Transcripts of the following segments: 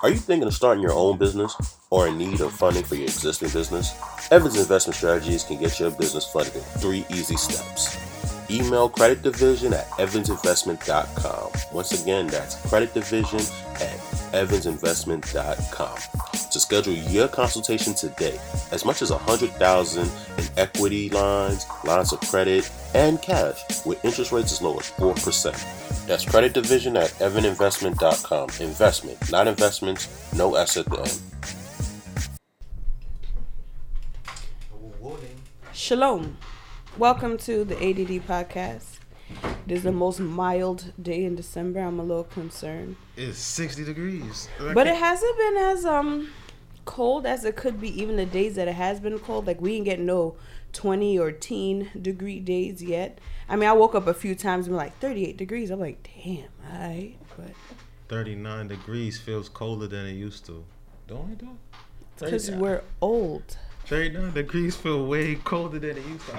Are you thinking of starting your own business or in need of funding for your existing business? Evans Investment Strategies can get your business funded in three easy steps. Email credit division at evansinvestment.com. Once again, that's credit division at evansinvestment.com. To schedule your consultation today, as much as 100000 in equity lines, lines of credit, and cash with interest rates as low as 4%. That's credit division at evaninvestment.com. Investment, not investments, no S at the end. Shalom. Welcome to the ADD podcast. It is the most mild day in December. I'm a little concerned. It's 60 degrees. But it hasn't been as um cold as it could be even the days that it has been cold. Like we ain't getting no 20 or teen degree days yet. I mean, I woke up a few times and be like 38 degrees. I'm like, damn, alright. But 39 degrees feels colder than it used to. Don't it though? because we're old. 39 degrees feel way colder than it used to.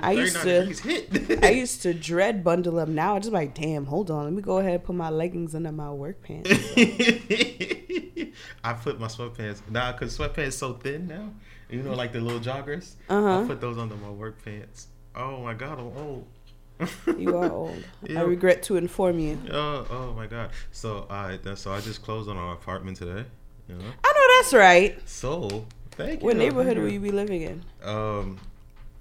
I. I used to-. I used to dread bundle up. Now I just like, damn, hold on. Let me go ahead and put my leggings under my work pants. I put my sweatpants nah, cause sweatpants so thin now. You know, like the little joggers. Uh-huh. I put those under my work pants. Oh my god, I'm old. You are old. I regret to inform you. Oh, oh my god. So I so I just closed on our apartment today. You know. I know that's right. So thank you. What neighborhood will you. you be living in? Um,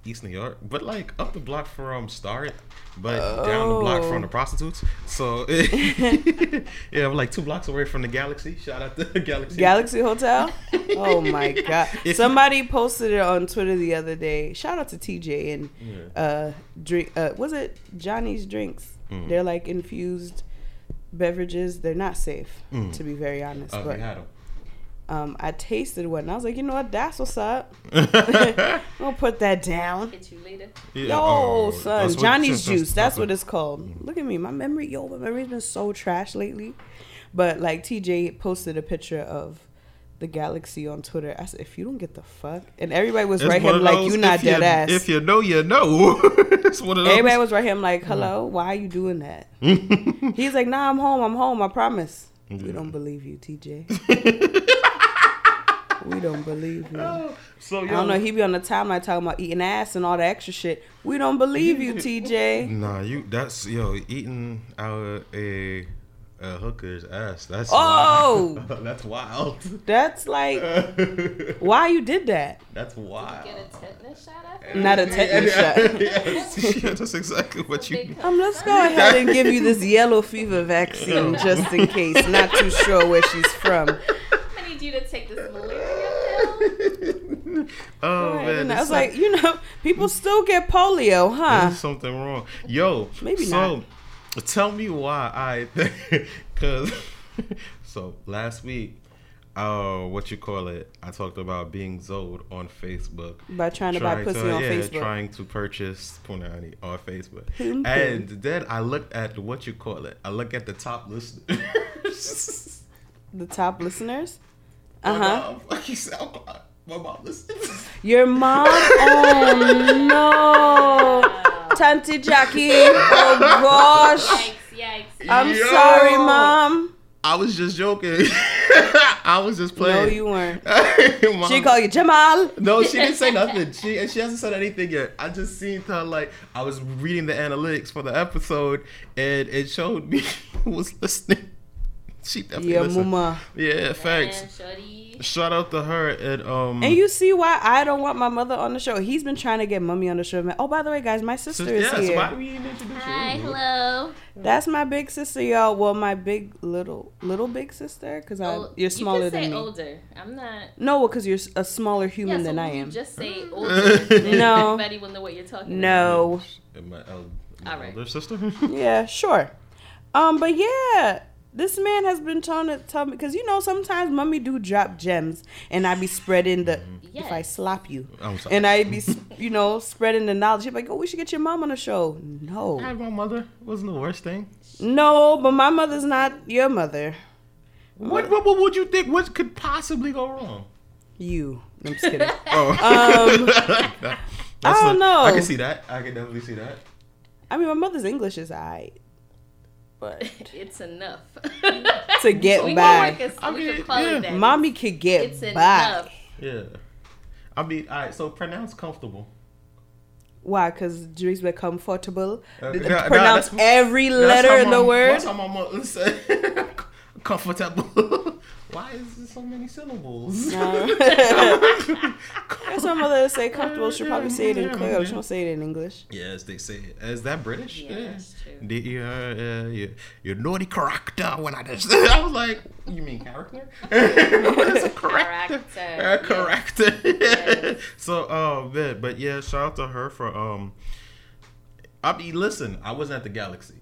East New York, but like up the block from Starrett, but down the block Oh. from the prostitutes. So yeah, we're like two blocks away from the Galaxy. Shout out to the Galaxy. Galaxy Hotel? Oh my god. Somebody posted it on Twitter the other day. Shout out to TJ and Yeah. uh drink uh was it Johnny's drinks? Mm. They're like infused beverages. They're not safe, Mm. to be very honest. Oh, but um I tasted one and I was like, you know what, that's what's up. them. I'll put that down. Hit you later. Yeah, Yo, oh, son, that's Johnny's that's- juice. That's what- what it's called. Look at me, my memory. Yo, my memory's been so trash lately. But like TJ posted a picture of the galaxy on Twitter. I said, if you don't get the fuck, and everybody was It's right one him like those, you not if dead ass. If you know, you know. it's one of those. Everybody was right him like, hello, why are you doing that? He's like, nah, I'm home. I'm home. I promise. We don't believe you, TJ. We don't believe you. so I don't know. He be on the timeline talking about eating ass and all the extra shit. We don't believe you, TJ. Nah, you. That's yo eating out a. A hooker's ass. That's Oh! wild. that's wild. That's like why you did that. that's wild. Get a tetanus shot after? Not a tetanus shot. yeah, that's exactly what you. Um, let's go ahead and give you this yellow fever vaccine just in case. Not too sure where she's from. I need you to take this malaria pill. Oh Right, man, and I was like, you know, people still get polio, huh? There's something wrong. Yo, Maybe not so, tell me why I, cause, so last week, uh, what you call it? I talked about being zoned on Facebook. By trying to buy pussy on yeah, Facebook. trying to purchase punani on Facebook. And then I looked at what you call it. I look at the top listeners. The top listeners. My Uh huh. mom, like you SoundCloud. My mom listens. Your mom. Oh no, Tanti Jackie. Oh gosh. Yikes, yikes. I'm Yo. sorry, mom. I was just joking. I was just playing. No, you weren't. Mom- She called you Jamal. No, she didn't say nothing. She and she hasn't said anything yet. I just seen her like I was reading the analytics for the episode and it showed me who was listening. She definitely Yeah, listened. mama. Yeah, thanks. Man, shorty. Shout out to her and um. And you see why I don't want my mother on the show. He's been trying to get mummy on the show. Oh, by the way, guys, my sister sis- is yes, here. why we didn't introduce you? Hi, hello. That's my big sister, y'all. Well, my big little little big sister, because Oh, you're smaller you can say than me. older. I'm not. No, because you're a smaller Yeah, human so than I am. Just say older. then No. Everybody will know what you're talking No. And my, el- my All right. older sister. Yeah, sure. Um, but yeah, this man has been trying to tell me because you know sometimes mommy do drop gems, and I be spreading the if I slap you, I'm sorry. and I be you know spreading the knowledge. She's like, oh, we should get your mom on the show. I No, had my mother. Wasn't the worst thing. no, but my mother's not your mother. What, what, what would you think? What could possibly go wrong? You. I'm just kidding. Oh. Um, That's I don't a- know. I can see that. I can definitely see that. I mean, my mother's English is alright. But It's enough. to get we by, can, work a, I mean, yeah. that. mommy could get it's by. enough. Yeah. I mean, all right. So pronounce comfortable. Why? Because Dre's be comfortable. Uh, Th- nah, nah, pronounce that's- every letter in the word. That's how my mother said. comfortable. Why is there so many syllables? No. That's my mother say comfortable. She'll probably say it in Creole. She won't say it in English. Yes, they say it. Is that British? Yeah, that's true. The, uh, uh, your, your naughty character. When I just, I was like, you mean character? what is a character? Character, Uh, character. Yes. so, oh man, but yeah, shout out to her for um. I mean, listen, I wasn't at the Galaxy,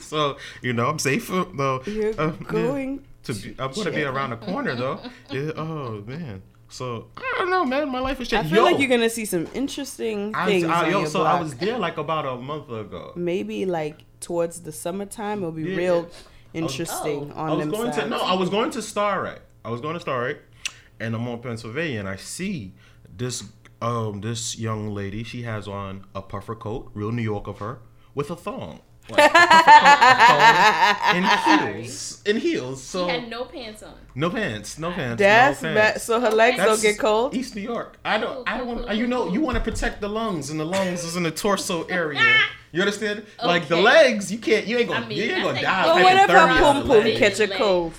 so you know I'm safe though. You're Uh, yeah. Going. to be, I'm gonna be around the corner though. Yeah, oh man. So I don't know, man. My life is changing. I feel Yo, like you're gonna see some interesting things I, on yo, so block. I was there like about a month ago. Maybe like towards the summertime, it'll be Yeah. real interesting Oh. on I was going sides. to no, I was going to Starlight. I was going to Starlight, and I'm on Pennsylvania, and I see this um this young lady. She has on a puffer coat, real New York of her, with a thong. Like, a puffer coat, a thong, and heels, in heels. So She had no pants on. no pants, no pants, That's no bad. pants. So her legs That's don't get cold. East New York. I don't. I don't want. You know. You want to protect the lungs, and the lungs is in the torso area. You understand? Like the legs, you can't. You ain't gonna. I mean, you ain't I gonna die. But of But what if her hypothermia pum pum catch a Leg. cold?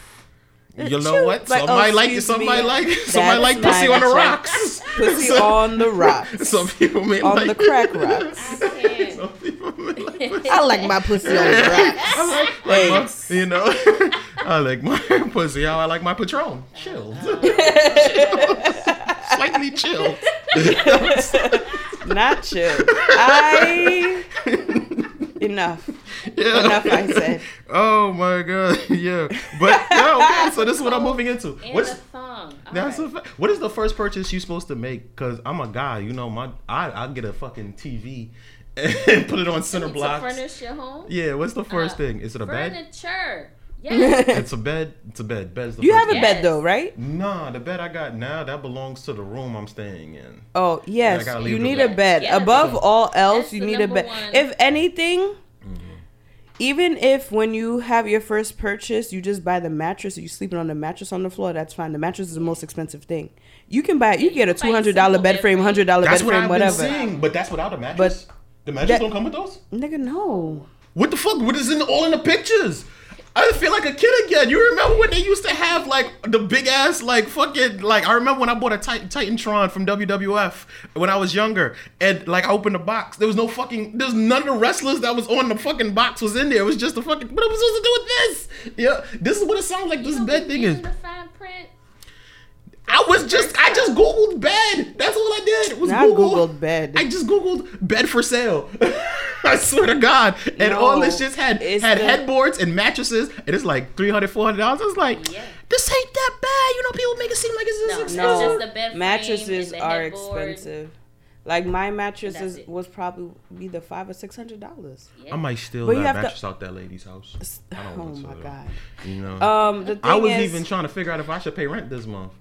You know what? Like, Somebody oh, like excuse somebody me. like somebody like pussy on the rocks. Pussy Some- on the rocks. Some people may On like the crack rocks. I. Some people may like pussy. I like my pussy on the rocks. I like, like my, you know, I like my pussy. How I like my Patron, chilled, slightly chilled. Not chill. I enough. Yeah. Enough. I said. Oh my god, yeah. But no, okay, so this is what I'm moving into. And What's a thong. That's right. a fa- what is the first purchase you're supposed to make? Cause I'm a guy, you know. My I I get a fucking TV and put it on center block. furnish your home. Yeah, what's the first Uh, thing? Is it a bed? Furniture. Yes. It's a bed. It's a bed. Bed's the You first have a thing. bed Yes. though, right? Nah, the bed I got now that belongs to the room I'm staying in. Oh yes, you need bed. a bed. Yes. Above all else, That's you need a bed. one. If anything. Even if when you have your first purchase, you just buy the mattress, you're sleeping on the mattress on the floor, that's fine. The mattress is the most expensive thing. You can buy. You can get a you can buy two a hundred dollar bed bed frame, frame. hundred dollar bed That's what frame, I've whatever. been seeing, but that's without a mattress. But the mattress that- don't come with those. Nigga, no. What the fuck? What is in all in the pictures? I feel like a kid again. You remember when they used to have like the big ass like fucking like I remember when I bought a Titan Titantron from WWF when I was younger and like I opened the box. There was no fucking there's none of the wrestlers that was on the fucking box was in there. It was just a fucking what am I supposed to do with this? Yeah, this is what it sounds like this You bed thing is. the fine print. I was just I just googled bed. That's all I did. Was Not Google. Googled bed. I just googled bed for sale. I swear to God, and all this No, shit had had the- headboards and mattresses, and it's like 300 400 dollars. I was like, Yeah. this ain't that bad. You know, people make it seem like it's this No, expensive. no. no, just the bed mattresses the are headboard. expensive. Like my mattress is, was probably either five or six hundred dollars. I might steal But that have to- mattress out that lady's house. I don't Oh want my god. You know, Um, the thing I was is, even trying to figure out if I should pay rent this month.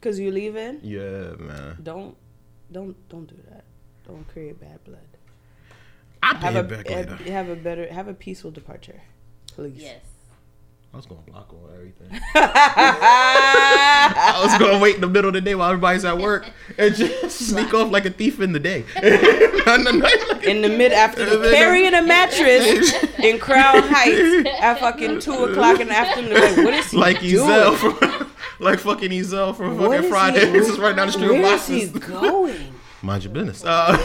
Cause you leaving. Yeah, man. Don't, don't, don't do that. Don't create bad blood. I pay Have it a back have, later. have a better have a peaceful departure, please. Yes. I was gonna block all everything. I was gonna wait in the middle of the day while everybody's at work and just sneak off like a thief in the day. In the like- the mid afternoon, carrying a mattress in Crown Heights at fucking two o'clock in the afternoon. Like, what is he like doing? Ezal from, like fucking Ezal from What fucking is Friday. he- This is right down the street of Where is he boxes. going? Mind your business. Uh,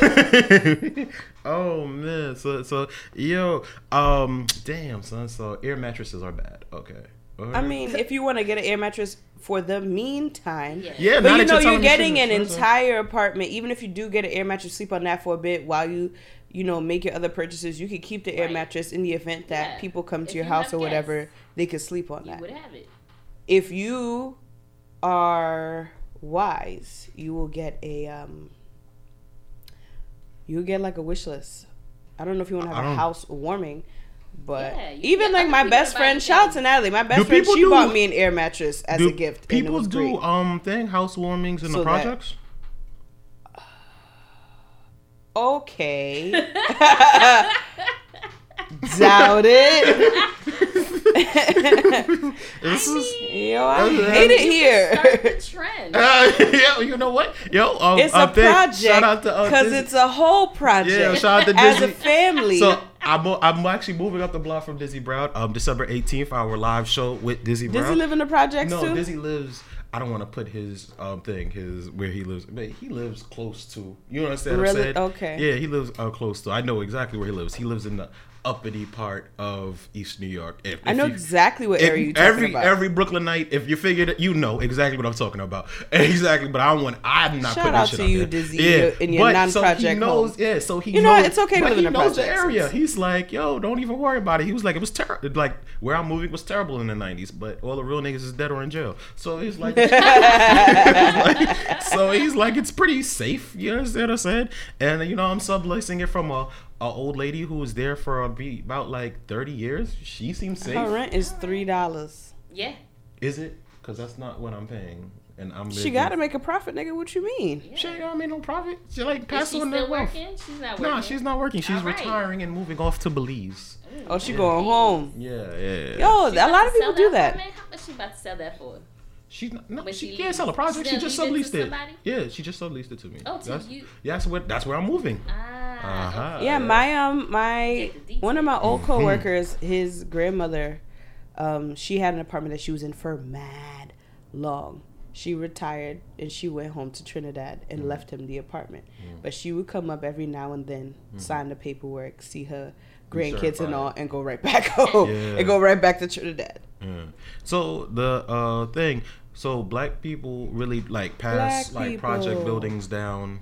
oh man, so so yo, um, damn son. So air mattresses are bad. Okay. I mean, if you want to get an air mattress for the meantime, Yeah. yeah, But you know, you're you're telling me getting an it's expensive. entire apartment. Even if you do get an air mattress, sleep on that for a bit while you, you know, make your other purchases. You could keep the air Right. mattress in the event that Yeah. people come to If your you house have or whatever. They could sleep on You that. would have it. If you are wise, you will get a um. You'll get like a wish list. I don't know if you want to have a house warming, but Yeah, even like my best friend, shout out to. Natalie. My best Do friend, she do- bought me an air mattress as a gift. and it people do great. um thing housewarmings in So the that- projects? Okay. Doubt it. This is. Yo, I hate it Start here. the trend. Uh, yeah, you know what? Yo, um, It's uh, a thing- project Shout out to uh, because Dizzy. it's a whole project. Yeah, shout out to as a family. So I'm I'm actually moving up the block from Dizzy Brown. Um, December 18th, our live show with Dizzy Does Brown. he live in the projects no, too? Dizzy lives. I don't want to put his um thing, his where he lives, but he lives close to. You understand what I'm Really? saying? Okay. Yeah, he lives uh, close to. I know exactly where he lives. He lives in the uppity part of East New York. If, I if know you- exactly what area you're talking every about. every every Brooklynite, if you figured it, you know exactly what I'm talking about. Exactly, but I don't want. I'm not Shout putting out that shit to out you, there. Dizzy, Yeah, in your- but non-project so he knows. home. Yeah, so he You know It's okay but he knows the area. He's like, yo, don't even worry about it. He was like, it was terrible. Like where I'm moving was terrible in the '90s, but all the real niggas is dead or in jail. So he's like, like, so he's like, it's pretty safe. You understand what I'm saying? And you know, I'm subleasing it from a. A old lady who was there for a, be- about like 30 years. She seems safe. Her rent is three dollars. Yeah. Is it? Because that's not what I'm paying, and I'm. She got to make a profit, nigga. What you mean? She ain't gonna make no profit. She like Is pass on still that wealth. working? She's not working. No, she's not working. She's All right. retiring and moving off to Belize. Oh, she going home. Yeah, yeah. Yo, She a lot of people sell do that. How much she about to sell that for? She's not. No, When she, she can't sell a project. she's She just leave it subleased to it. somebody? Yeah, she just subleased it to me. Oh, to that's, you. Yeah, that's where that's where I'm moving. Ah. Uh-huh. Yeah, my um my one of my old Mm-hmm. coworkers, his grandmother, um, she had an apartment that she was in for mad long. She retired and she went home to Trinidad and Mm. left him the apartment. But she would come up every now and then, Mm-hmm. sign the paperwork, see her grandkids and all, and go right back home Yeah. and go right back to Trinidad. Yeah. So the uh thing, so black people really like pass Black like project buildings down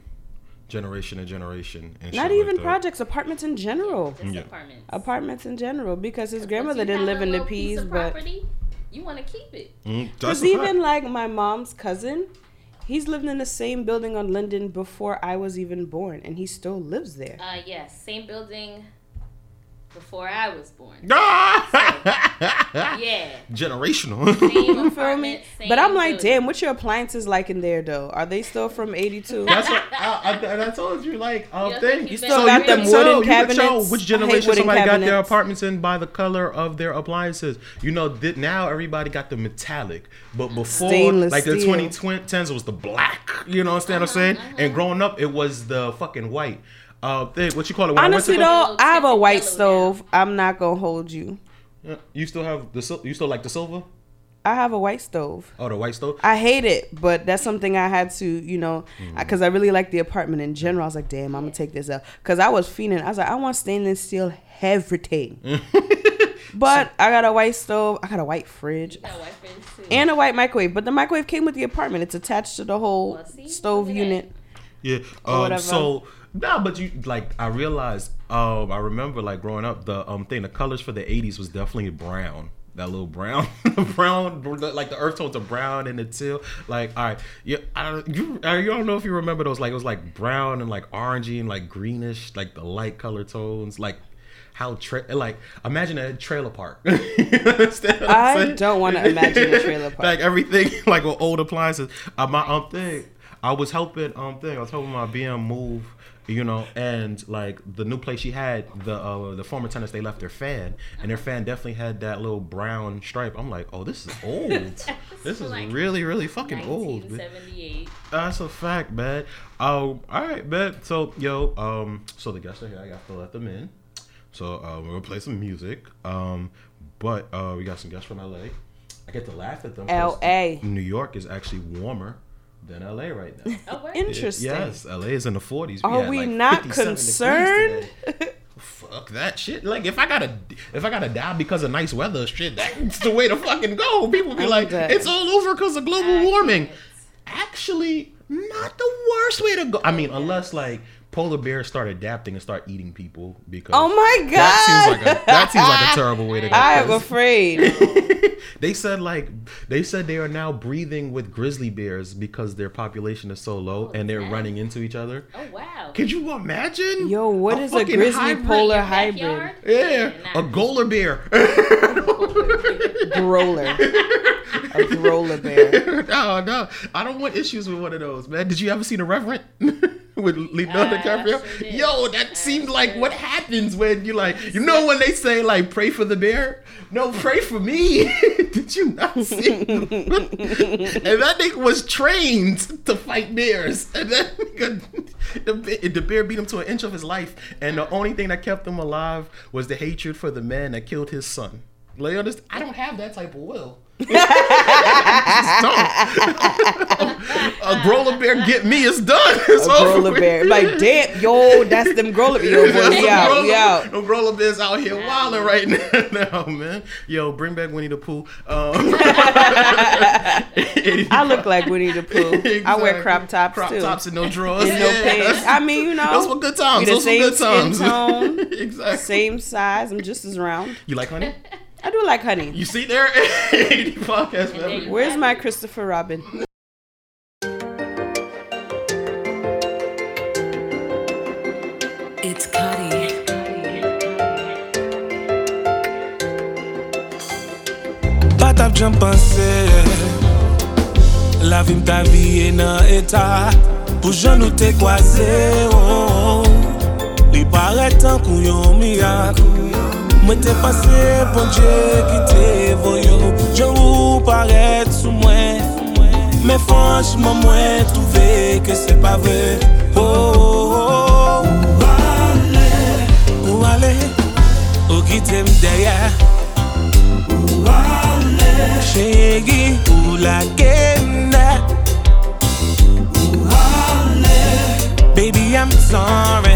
generation to generation. And Not even like projects, apartments in general. Just Yeah. apartments. Apartments in general, because his Once grandmother didn't live in the little peas, but property, you want to keep it. Mm, that's Because a fact. even like my mom's cousin, he's lived in the same building on Linden before I was even born, and he still lives there. Uh, yes, same building before I was born. Ah! Yeah, Generational. same You feel me? apartment, same But I'm like, building. damn, what's your appliances like in there though? Are they still from '82? That's what I, I, I told you. Like, um, You thing. You So still you got them wooden you can tell cabinets. which generation wooden somebody got their apartments in by the color of their appliances. You know, th- now everybody got the metallic, but before, Stainless like the steel. 2010s, it was the black. You know what I'm saying? Uh-huh, And growing up, it was the fucking white. Uh, thing, what you call it? When Honestly I went to though, I have a Yellow white now. stove. I'm not gonna hold you. Yeah, you still have the sil- you still like the silver? I have a white stove. Oh, the white stove. I hate it, but that's something I had to, you know, because I really like the apartment in general. I was like, damn, I'm gonna take this out because I was feeling. I was like, I want stainless steel everything. but I got a white stove. I got a white fridge Got white friends too. and a white microwave. But the microwave came with the apartment. It's attached to the whole Well, see? stove Look that. unit. Yeah. Um, whatever. so nah, but you like I realized. Um, I remember like growing up, the um thing, the colors for the '80s was definitely brown. That little brown, brown, like the earth tones of brown and the teal. Like, all right, yeah, I don't, you, I, you don't know if you remember those. Like, it was like brown and like orangey and like greenish, like the light color tones. Like, how tra- like imagine a trailer park. You understand what I'm I don't wanna imagine a trailer park. like everything, like with old appliances. Uh, my um thing, I was helping um thing. I was helping my BM move, you know, and like the new place she had, the uh the former tenants they left their fan, and their fan definitely had that little brown stripe. I'm like, oh, this is old. this is Like really really fucking old. man. 1978. That's a fact, man. Um, all right, man. So, yo, um, so the guests are here. I got to let them in. So, uh, we're gonna play some music. Um, but uh, we got some guests from LA. I get to laugh at them. LA. New York is actually warmer than LA right now. Oh, where? Interesting. Yes, LA is in the 40s. Are had, we like, not concerned? Fuck that shit. Like if I gotta if I gotta die because of nice weather, shit, that's the way to fucking go. People be I'm like, dead. it's all over because of global warming. Actually, not the worst way to go. I mean, unless like polar bears start adapting and start eating people because Oh my god! that seems like a that seems like a terrible way to go. I am afraid. they said like they said they are now breathing with grizzly bears because their population is so low and they're damn. running into each other. Oh wow. Could you imagine? Yo, what is a fucking grizzly hybrid- polar hybrid? backyard? Yeah, a goaler bear. Growler. a growler bear. no, no, I don't want issues with one of those, man. Did you ever see the Reverend? with Leonardo Ah, DiCaprio. did. Yo, that seemed like what happens when you like, you know, when they say like, pray for the bear. No, pray for me. Did you not see? and that nigga was trained to fight bears. And that nigga, the, the bear beat him to an inch of his life. And the only thing that kept him alive was the hatred for the man that killed his son. Like. I don't have that type of will. Just don't. a growler bear get me, it's done. It's A growler bear. Like, damn, yo, that's them growler Yo, boy, Them we out, we growler- out. them growler bears out here wilding right now, man. Yo, bring back Winnie the Pooh. Um, I look like Winnie the Pooh. I wear crop tops crop too. tops and no drawers. and no Yeah, pants. that's- I mean, you know, Those were good times. Those were good times. skin tone, exactly. same size. I'm just as round. You like honey? I do like honey. You see there? podcast, man. Where's my Christopher Robin? It's Cutty. Pat ap jan panse La vi mta viye nan eta Pou jan nou te kwaze oh. Li paret tan kou yon miyak Mwen te pase bon Dje ki te voyo ou paret touve ke se pa oh, oh, oh. Ou ale Ou ale Ou kite m derye Chérie, ou la kenne. Baby, I'm sorry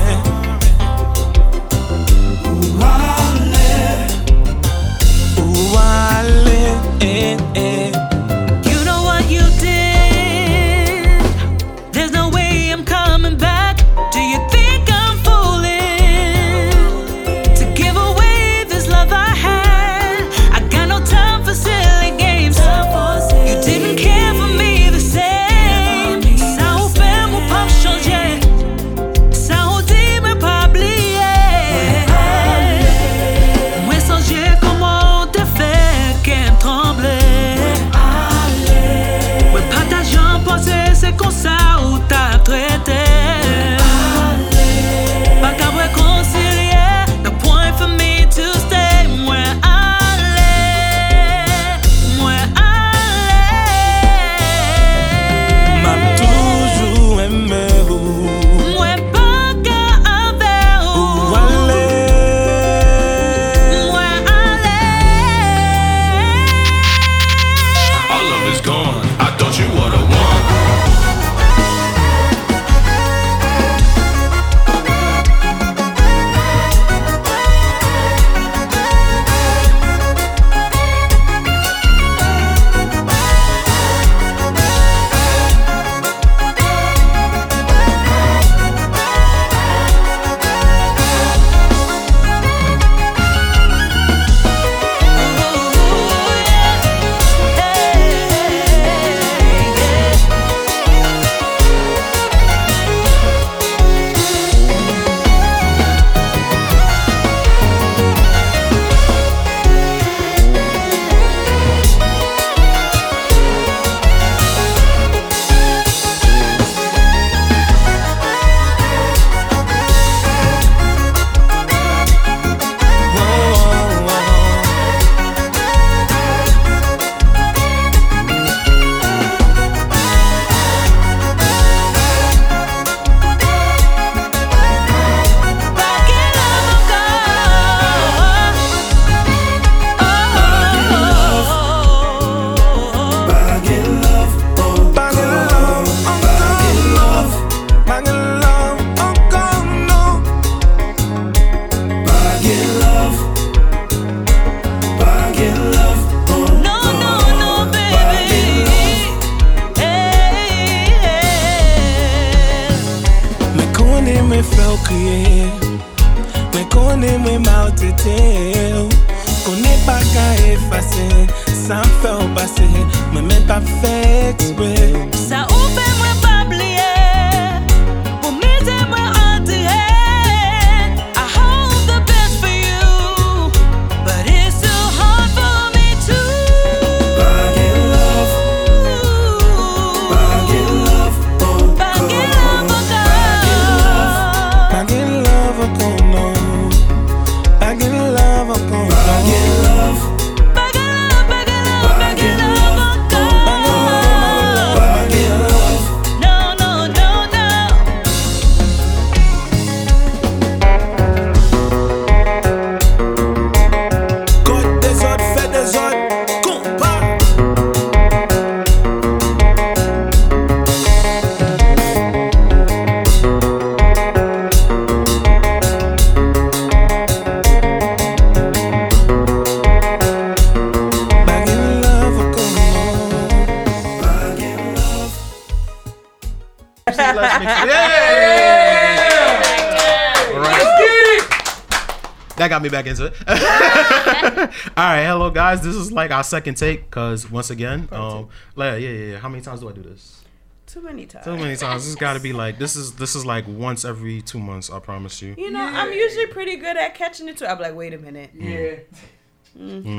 got me back into it. All right, hello guys. This is like our second take because once again, um, like, yeah, yeah, yeah. How many times do I do this? Too many times. Too many times. This got to be like this is this is like once every two months. I promise you. You know, I'm usually pretty good at catching it too. I'm like, wait a minute. Yeah.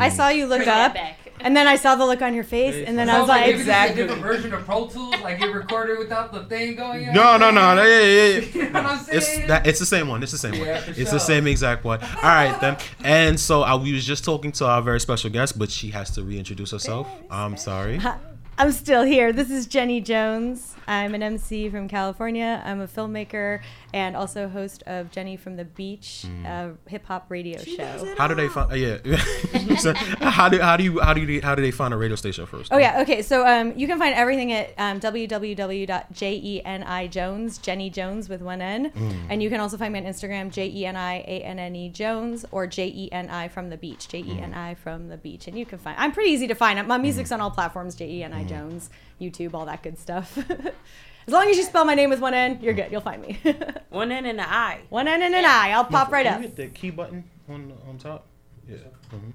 I saw you look Bring up, back. And then I saw the look on your face, and then I was Sounds like, maybe exactly. this is a different version of Pro Tools, like you recorded without the thing going. you No, know no, no. Yeah, yeah, yeah. You know what I'm It's that. It's the same one. It's the same one. Yeah, for It's the same exact one. All right then. And so I we was just talking to our very special guest, but she has to reintroduce herself. I'm sorry. I'm still here. This is Jeni Jones. I'm an MC from California. I'm a filmmaker and also host of Jeni from the Beach, a hip hop radio show. How do they find? Uh, yeah. so, how do how do you how do you how do they find a radio station first? Oh yeah, okay. So um, you can find everything at um, www.jenijones, Jeni Jones with one N, and you can also find me on Instagram, J E N I A N N E Jones, or J E N I from the beach, J E N I from the beach, and you can find. I'm pretty easy to find. My music's on all platforms, J E N I Jones, YouTube, all that good stuff. as long as you spell my name with one N, you're good. You'll find me. One N and an I. one N and an I. I'll pop right Can up. you hit the key button on on top. Yeah. hmm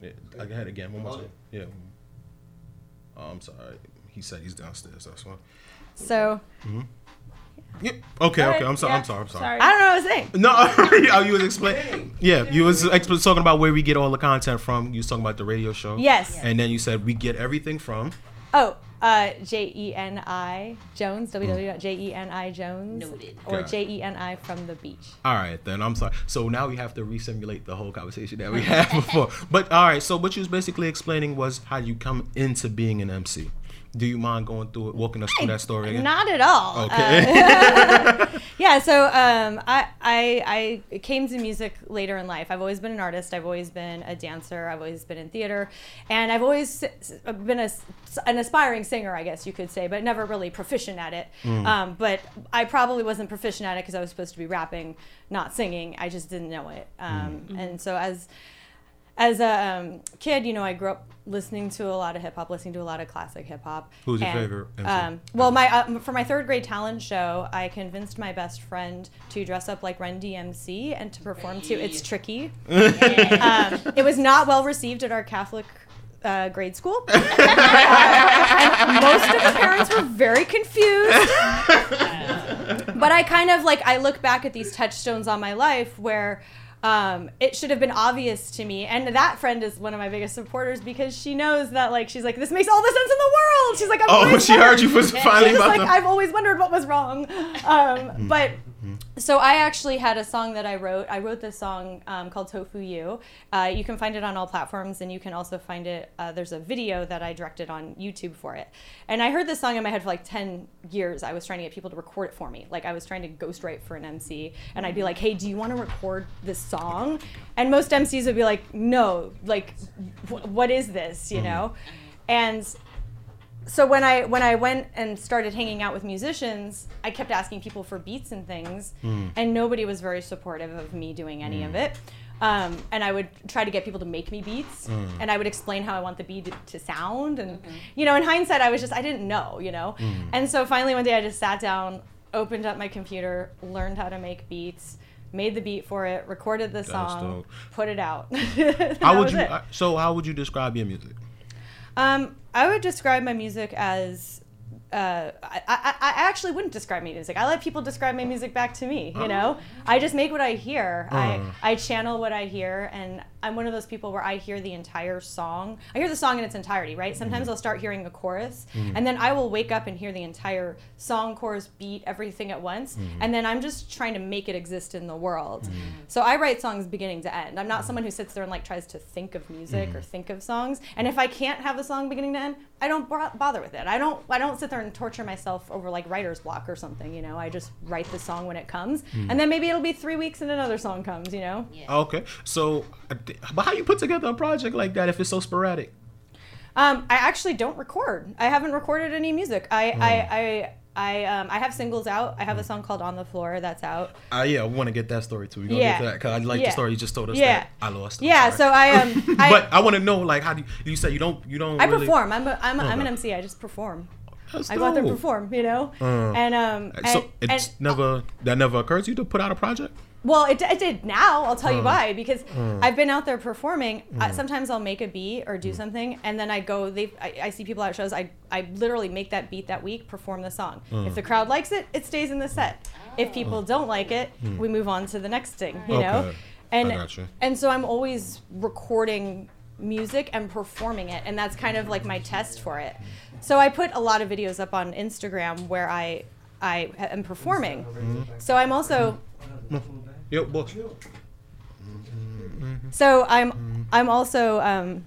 Yeah. I got it again. One more time. Yeah. Oh, I'm sorry. He said he's downstairs. That's why. So Yep. Okay. Okay. I'm sorry. yeah, I'm sorry. I'm sorry. sorry. I don't know what I was saying. No, oh, you was explaining. Yeah, you was expl- talking about where we get all the content from. You was talking about the radio show. Yes. And then you said we get everything from. Oh, uh, J E N I Jones, www.jeni Jones, Noted. or J E N I from the beach. All right, then I'm sorry. So now we have to re-simulate the whole conversation that we had before. But all right, so what you was basically explaining was how you come into being an MC. Do you mind going through it, walking us through that story again? Not at all. Okay. Uh, yeah, so um, I, I I came to music later in life. I've always been an artist. I've always been a dancer. I've always been in theater, and I've always been a, an aspiring singer, I guess you could say, but never really proficient at it. Um, but I probably wasn't proficient at it because I was supposed to be rapping, not singing. I just didn't know it. Um, And so as as a um, kid, you know, I grew up listening to a lot of hip hop, listening to a lot of classic hip hop. Who's your And, favorite MC? Um, well, my uh, for my third grade talent show, I convinced my best friend to dress up like Run DMC and to perform to "It's Tricky." um, it was not well received at our Catholic. Uh, grade school, Uh, and most of the parents were very confused but I kind of like I look back at these touchstones on my life where um, it should have been obvious to me, and that friend is one of my biggest supporters because she knows that like she's like this makes all the sense in the world. She's like I've Oh, she heard you was finally about like to. I've always wondered what was wrong, um, but. So I actually had a song that I wrote. I wrote this song um, called Tofu You. Uh, you can find it on all platforms, and you can also find it. Uh, there's a video that I directed on YouTube for it. And I heard this song in my head for like ten years. I was trying to get people to record it for me. Like I was trying to ghostwrite for an MC, and I'd be like, "Hey, do you want to record this song?" And most MCs would be like, "No, like, wh- what is this?" You know, and so when I when I went and started hanging out with musicians, I kept asking people for beats and things, hmm. and nobody was very supportive of me doing any of hmm. it. Um, and I would try to get people to make me beats, hmm. and I would explain how I want the beat to, to sound. And mm-hmm. you know, in hindsight, I was just I didn't know, you know. And so finally one day, I just sat down, opened up my computer, learned how to make beats. Made the beat for it, recorded the song, dope. put it out. How would you? it. uh, So how would you describe your music? Um, I would describe my music as. Uh, I, I, I actually wouldn't describe my music. I let people describe my music back to me. You know, I just make what I hear. I, I channel what I hear, and I'm one of those people where I hear the entire song. I hear the song in its entirety, right? Sometimes mm-hmm. I'll start hearing a chorus, mm-hmm. and then I will wake up and hear the entire song, chorus, beat, everything at once, mm-hmm. and then I'm just trying to make it exist in the world. So I write songs beginning to end. I'm not someone who sits there and like tries to think of music or think of songs. And if I can't have a song beginning to end, I don't bo- bother with it. I don't. I don't sit there and torture myself over like writer's block or something. You know, I just write the song when it comes, and then maybe it'll be three weeks and another song comes. You know. Okay, so uh, th- but how you put together a project like that if it's so sporadic? Um, I actually don't record. I haven't recorded any music. I Hmm. I I. I, um, I have singles out. I have a song called "On the Floor" that's out. Uh, yeah, I want to get that story too. We gonna Yeah. get to that because I like Yeah. the story you just told us. Yeah. that I lost. I'm Yeah, sorry. so I um I, but I want to know like how do you, you said you don't you don't. I really, perform. I'm a, I'm, a, I'm an MC. I just perform. That's I go out there and perform, you know. Uh, and um, and, so it's and- never that never occurs to you to put out a project. Well, it, it did now. I'll tell you Uh, why. Because uh. I've been out there performing. Mm. sometimes I'll make a beat or do something, and then I go. They, I, I see people at shows. I, I literally make that beat that week, perform the song. Mm. If the crowd likes it, it stays in the set. If people don't like it, Mm. we move on to the next thing. You know. And and so I'm always recording music and performing it, and that's kind of like my test for it. So I put a lot of videos up on Instagram where I I am performing. So I'm also Yo, boss. So I'm I'm also um,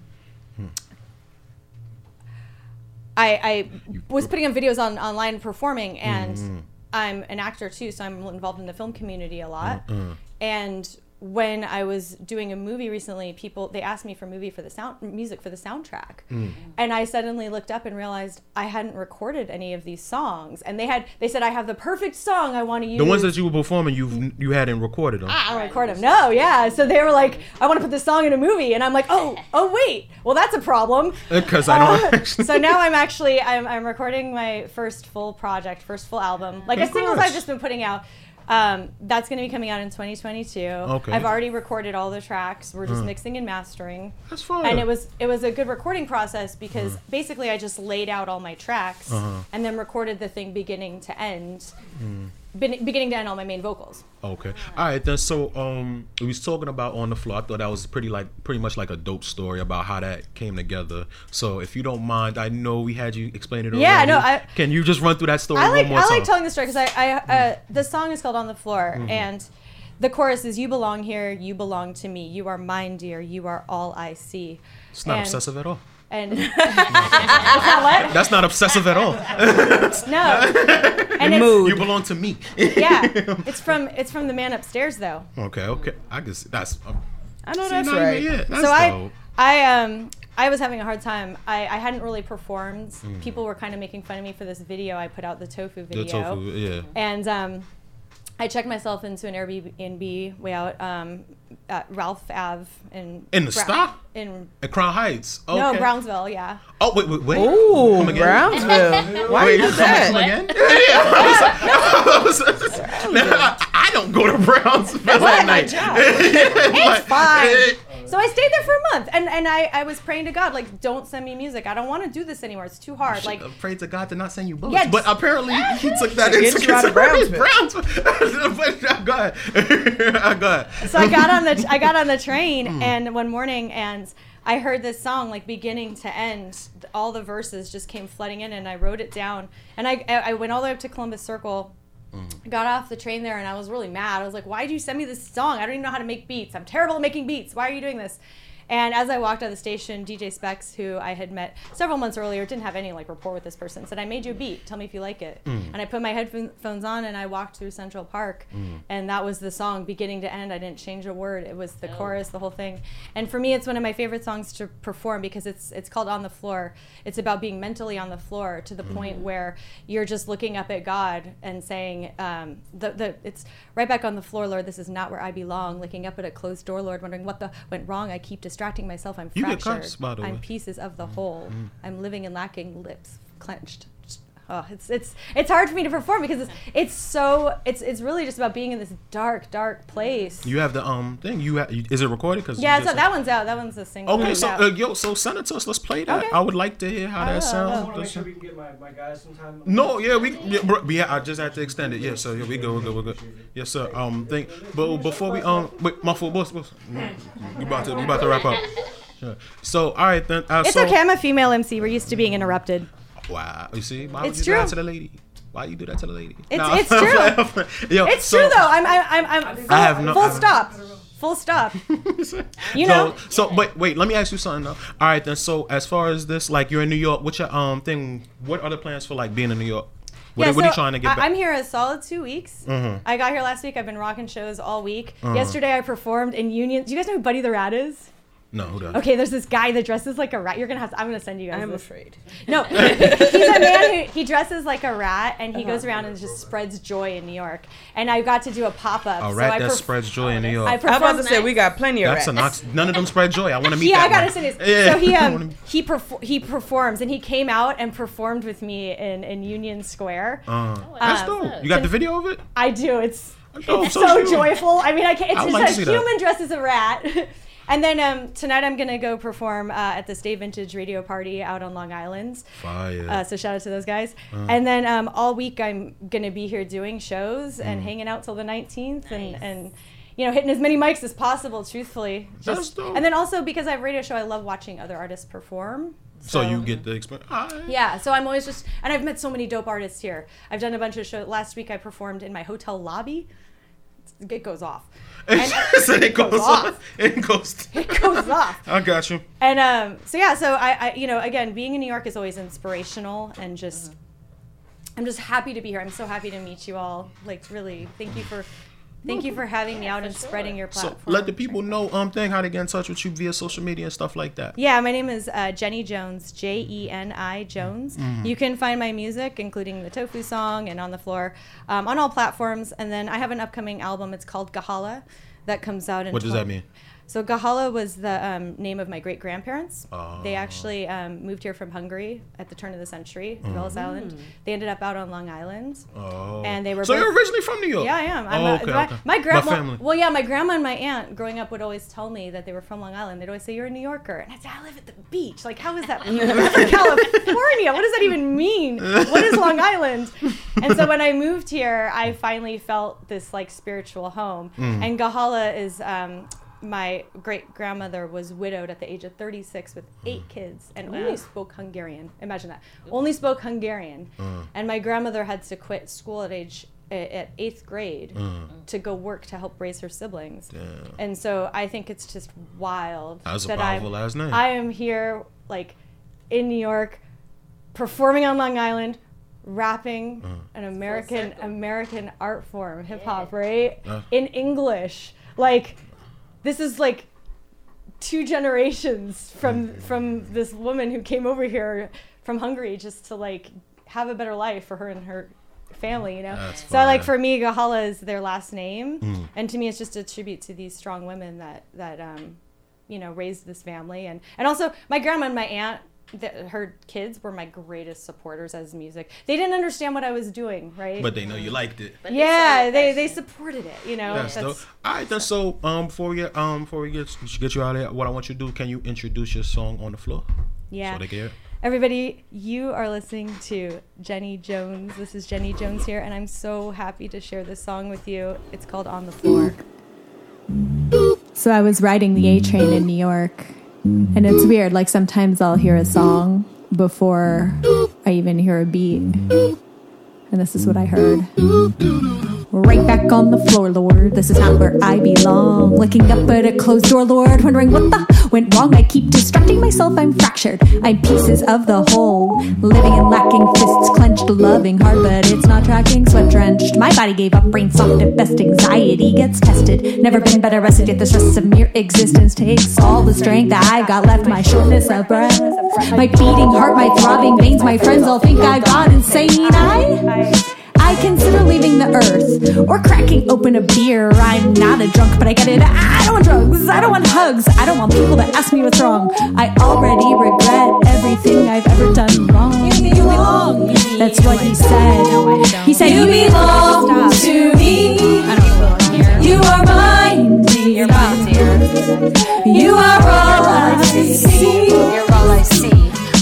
I I was putting up videos on online performing and Mhm. I'm an actor too, so I'm involved in the film community a lot. Mm. And when I was doing a movie recently, people they asked me for movie for the sound music for the soundtrack. Mm. And I suddenly looked up and realized I hadn't recorded any of these songs. And they had they said I have the perfect song I want to use. The ones that you were performing, you you hadn't recorded them. I don't record them. No, yeah. So they were like, I want to put this song in a movie, and I'm like, oh, oh wait, well that's a problem. Because I don't Uh, actually. so now I'm actually I'm, I'm recording my first full project, first full album, like a singles I've just been putting out. Um, that's going to be coming out in 2022. Okay. I've already recorded all the tracks. We're just Mm. mixing and mastering. That's fine. And it was it was a good recording process because basically I just laid out all my tracks Uh-huh. and then recorded the thing beginning to end, Mm. Be- beginning to end all my main vocals. Okay. All right then. So um, we was talking about on the floor. I thought that was pretty like pretty much like a dope story about how that came together. So if you don't mind, I know we had you explain it. Yeah, already. no, I- Can you just run through that story I like one more I time? like telling the story because I, I uh, the song is called "On the Floor" Mhm. and the chorus is "You belong here, you belong to me, you are mine, dear, you are all I see." it's not And- obsessive at all. And not what? That's not obsessive at all. No. And it's- You belong to me. yeah, it's from it's from the man upstairs though. Okay. Okay. I guess that's. Um, I know see, that's not even right. That's so I dope. I um I was having a hard time. I, I hadn't really performed. Mm. People were kind of making fun of me for this video. I put out the tofu video. The video. tofu, yeah. And um, I checked myself into an Airbnb way out um, at Ralph Ave in In the Bra- stop? in At Crown Heights. Okay. no Brownsville. Yeah. Oh wait, wait, wait. Ooh, Come again? Brownsville. Why Wait, you did come, that? come again? I, was like- I Now, I don't go to Brownsville at not my night. job. Like, it's fine. eh, So I stayed there for a month, and and I, I was praying to God like, don't send me music. I don't want to do this anymore. It's too hard. Like, Pray to God to not send you bullets. Yeah, but just- apparently he took that To into get you out of consideration. Brownsville. But, go ahead. go ahead. so I got on the I got on the train Hmm. and one morning and I heard this song like beginning to end. All the verses just came flooding in, and I wrote it down. And I I went all the way up to Columbus Circle. Hmm. Got off the train there and I was really mad. I was like, "Why did you send me this song? I don't even know how to make beats. I'm terrible at making beats. Why are you doing this?" And as I walked out of the station, DJ Specs, who I had met several months earlier, didn't have any like rapport with this person, said, "I made you a beat. Tell me if you like it." Mm. And I put my headphones on and I walked through Central Park, Mm. and that was the song, beginning to end. I didn't change a word. It was the chorus, the whole thing. And for me, it's one of my favorite songs to perform because it's it's called "On the Floor." It's about being mentally on the floor to the point where you're just looking up at God and saying, um, "the the it's right back on the floor, Lord. This is not where I belong." Looking up at a closed door, Lord, wondering what the went wrong. I keep distracting myself. I'm You get fractured. cursed, by the I'm way. pieces of the whole. Mm. I'm living and lacking, lips clenched. Just- Oh, it's it's it's hard for me to perform because it's it's so it's it's really just about being in this dark dark place. You have the um thing. You have, is it recorded? Cause yeah, so that one's out. That one's a single. Okay, so uh, yo, so send it to us. Let's play that. Okay. I would like to hear how I that will, sounds. will. I want to make sure we can get my, my guys sometime. No, yeah, we yeah, bro, yeah, I just had to extend it. Yeah, so here we go, we're good, we're good. Yes, sir. Um, think, but before we um, wait, my full boss, boss, we about to we about to wrap up. Sure. So, all right then. Uh, it's so, okay. I'm a female MC. We're used to being interrupted. Wow, you see, why It's would you do that to the lady? Why you do that to the lady? It's Nah, it's true. Yo, it's so- true though. I'm I'm I'm, I'm full, I have no- full I have- stop. Full stop. you know. So, so wait, wait. Let me ask you something though. All right then. So, as far as this, like, you're in New York. What's your um thing? What are the plans for like being in New York? What, yeah, what are you trying to get back? I'm here a solid two weeks. Mhm. I got here last week. I've been rocking shows all week. Uh-huh. Yesterday I performed in Union. Do you guys know who Buddy the Rat is? No, who does? Okay, there's this guy that dresses like a rat. You're gonna have. To, I'm gonna send you guys. I'm this. afraid. No, he's a man who he dresses like a rat and he Uh-huh. goes around and just spreads joy in New York. And I got to do a pop up. A rat that spreads joy in New York. I I was about to say we got plenty of That's rats. an ox- none of them spread joy. I want to meet yeah, I gotta one. say this. Yeah. So he um he perf- he performs and he came out and performed with me in, in Union Square. Uh, that's Um, dope. You got the video of it? I do. It's Oh, it's so so, joyful. I mean, I can't. It's I just like a human dressed as a rat. And then um, tonight I'm gonna go perform uh, at the Stay Vintage Radio Party out on Long Island. Fire. Uh, so shout out to those guys. Uh. And then um, all week I'm gonna be here doing shows and Mm. hanging out till the 19th and and you know hitting as many mics as possible. Truthfully, That's Just- dope. and then also because I have a radio show, I love watching other artists perform. so you get the experience. Yeah, so I'm always just, and I've met so many dope artists here. I've done a bunch of shows. Last week I performed in my hotel lobby. It goes off. And so it goes off. It goes. It goes off. I got you. And um, so yeah, so I, I, you know, again, being in New York is always inspirational, and just, I'm just happy to be here. I'm so happy to meet you all. Like, really, thank you for, thank you for having me out and spreading your platform. So let the people know um thing how to get in touch with you via social media and stuff like that. Yeah, my name is uh, Jeni Jones, J E N I Jones. Mhm. You can find my music, including the Tofu song and On the Floor, um, on all platforms. And then I have an upcoming album. It's called Gahala, that comes out in. What does that mean? So Gahala was the um, name of my great grandparents. Oh. They actually um, moved here from Hungary at the turn of the century, Mm. Ellis Island. They ended up out on Long Island. Oh. And they were. So both- you're originally from New York? Yeah, I am. I'm Oh, a- okay, my, okay. my My grandma. family. Well, yeah, my grandma and my aunt growing up would always tell me that they were from Long Island. They'd always say, "You're a New Yorker," and I'd say, "I live at the beach." Like, how is that? From California. What does that even mean? What is Long Island? And so when I moved here, I finally felt this like spiritual home. Mm. And Gahala is. Um, my great grandmother was widowed at the age of 36 with eight kids and Wow. only spoke Hungarian. Imagine that. Only spoke Hungarian. Uh. And my grandmother had to quit school at age at eighth grade Uh. to go work to help raise her siblings. Damn. And so I think it's just wild That's a that powerful I'm, last name. I am here like in New York performing on Long Island rapping Uh. an American American art form, hip hop, right? Uh. In English. Like this is like two generations from Mm. from this woman who came over here from Hungary just to like have a better life for her and her family, you know. That's so like for me, Gahala is their last name, Mm. and to me, it's just a tribute to these strong women that that um, you know raised this family, and and also my grandma and my aunt. Th her kids were my greatest supporters as music. They didn't understand what I was doing, right? But they know you liked it. yeah, they they supported it. You know, That's, dope. All right, then. So, um, before we get um, before we get get you out of here, what I want you to do, can you introduce your song on the floor? Yeah. So they can Everybody, you are listening to Jeni Jones. This is Jeni Jones here, and I'm so happy to share this song with you. It's called On the Floor. So I was riding the A train in New York, and it's weird. Like sometimes I'll hear a song before I even hear a beat. And this is what I heard. Right back on the floor, Lord. This is not where I belong. Looking up at a closed door, Lord. Wondering what the went wrong. I keep distracting myself. I'm fractured. I'm pieces of the whole. Living and lacking fists clenched. Loving hard, but it's not tracking. Sweat drenched. My body gave up. Brain soft at best. Anxiety gets tested. Never been better rested. Yet the stress of mere existence takes all the strength that I've got left. My shortness of breath. My beating heart. My throbbing veins. My friends all think I've gone insane. I. I consider leaving the earth or cracking open a beer. I'm not a drunk, but I get it. I don't want drugs. I don't want hugs. I don't want people to ask me what's wrong. I already regret everything I've ever done wrong. You belong. That's what he said. He said, You belong to me. You are mine, dear. You are all I see. You're all I see.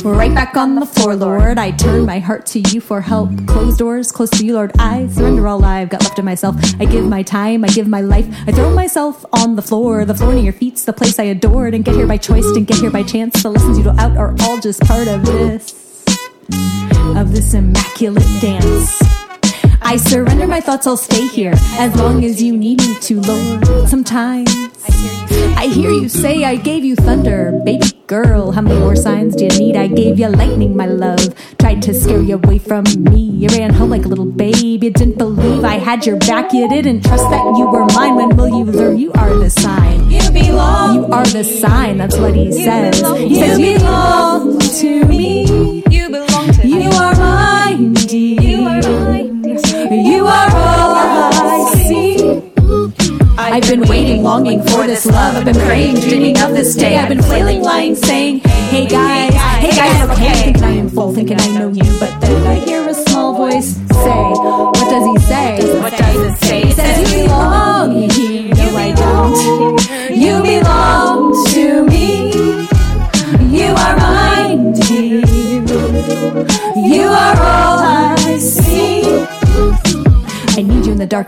Right back on the floor, Lord. I turn my heart to you for help. Close doors, close to you, Lord. I surrender all I've got left of myself. I give my time, I give my life. I throw myself on the floor. The floor near your feet's the place I adored. And get here by choice, didn't get here by chance. The lessons you do out are all just part of this, of this immaculate dance. I surrender my thoughts, I'll stay here as long as you need me to, Lord. Sometimes I hear you say I gave you thunder, baby girl. How many more signs do you need? I gave you lightning, my love. Tried to scare you away from me. You ran home like a little babe. You didn't believe I had your back. You didn't trust that you were mine. When will you learn you are the sign? You belong. You are the sign. That's what he says. He says you belong to me. I've been waiting, longing for this love. I've been praying, dreaming of this day. I've been flailing, lying, saying, Hey guys, hey guys, okay. Thinking I am full, thinking I know you. But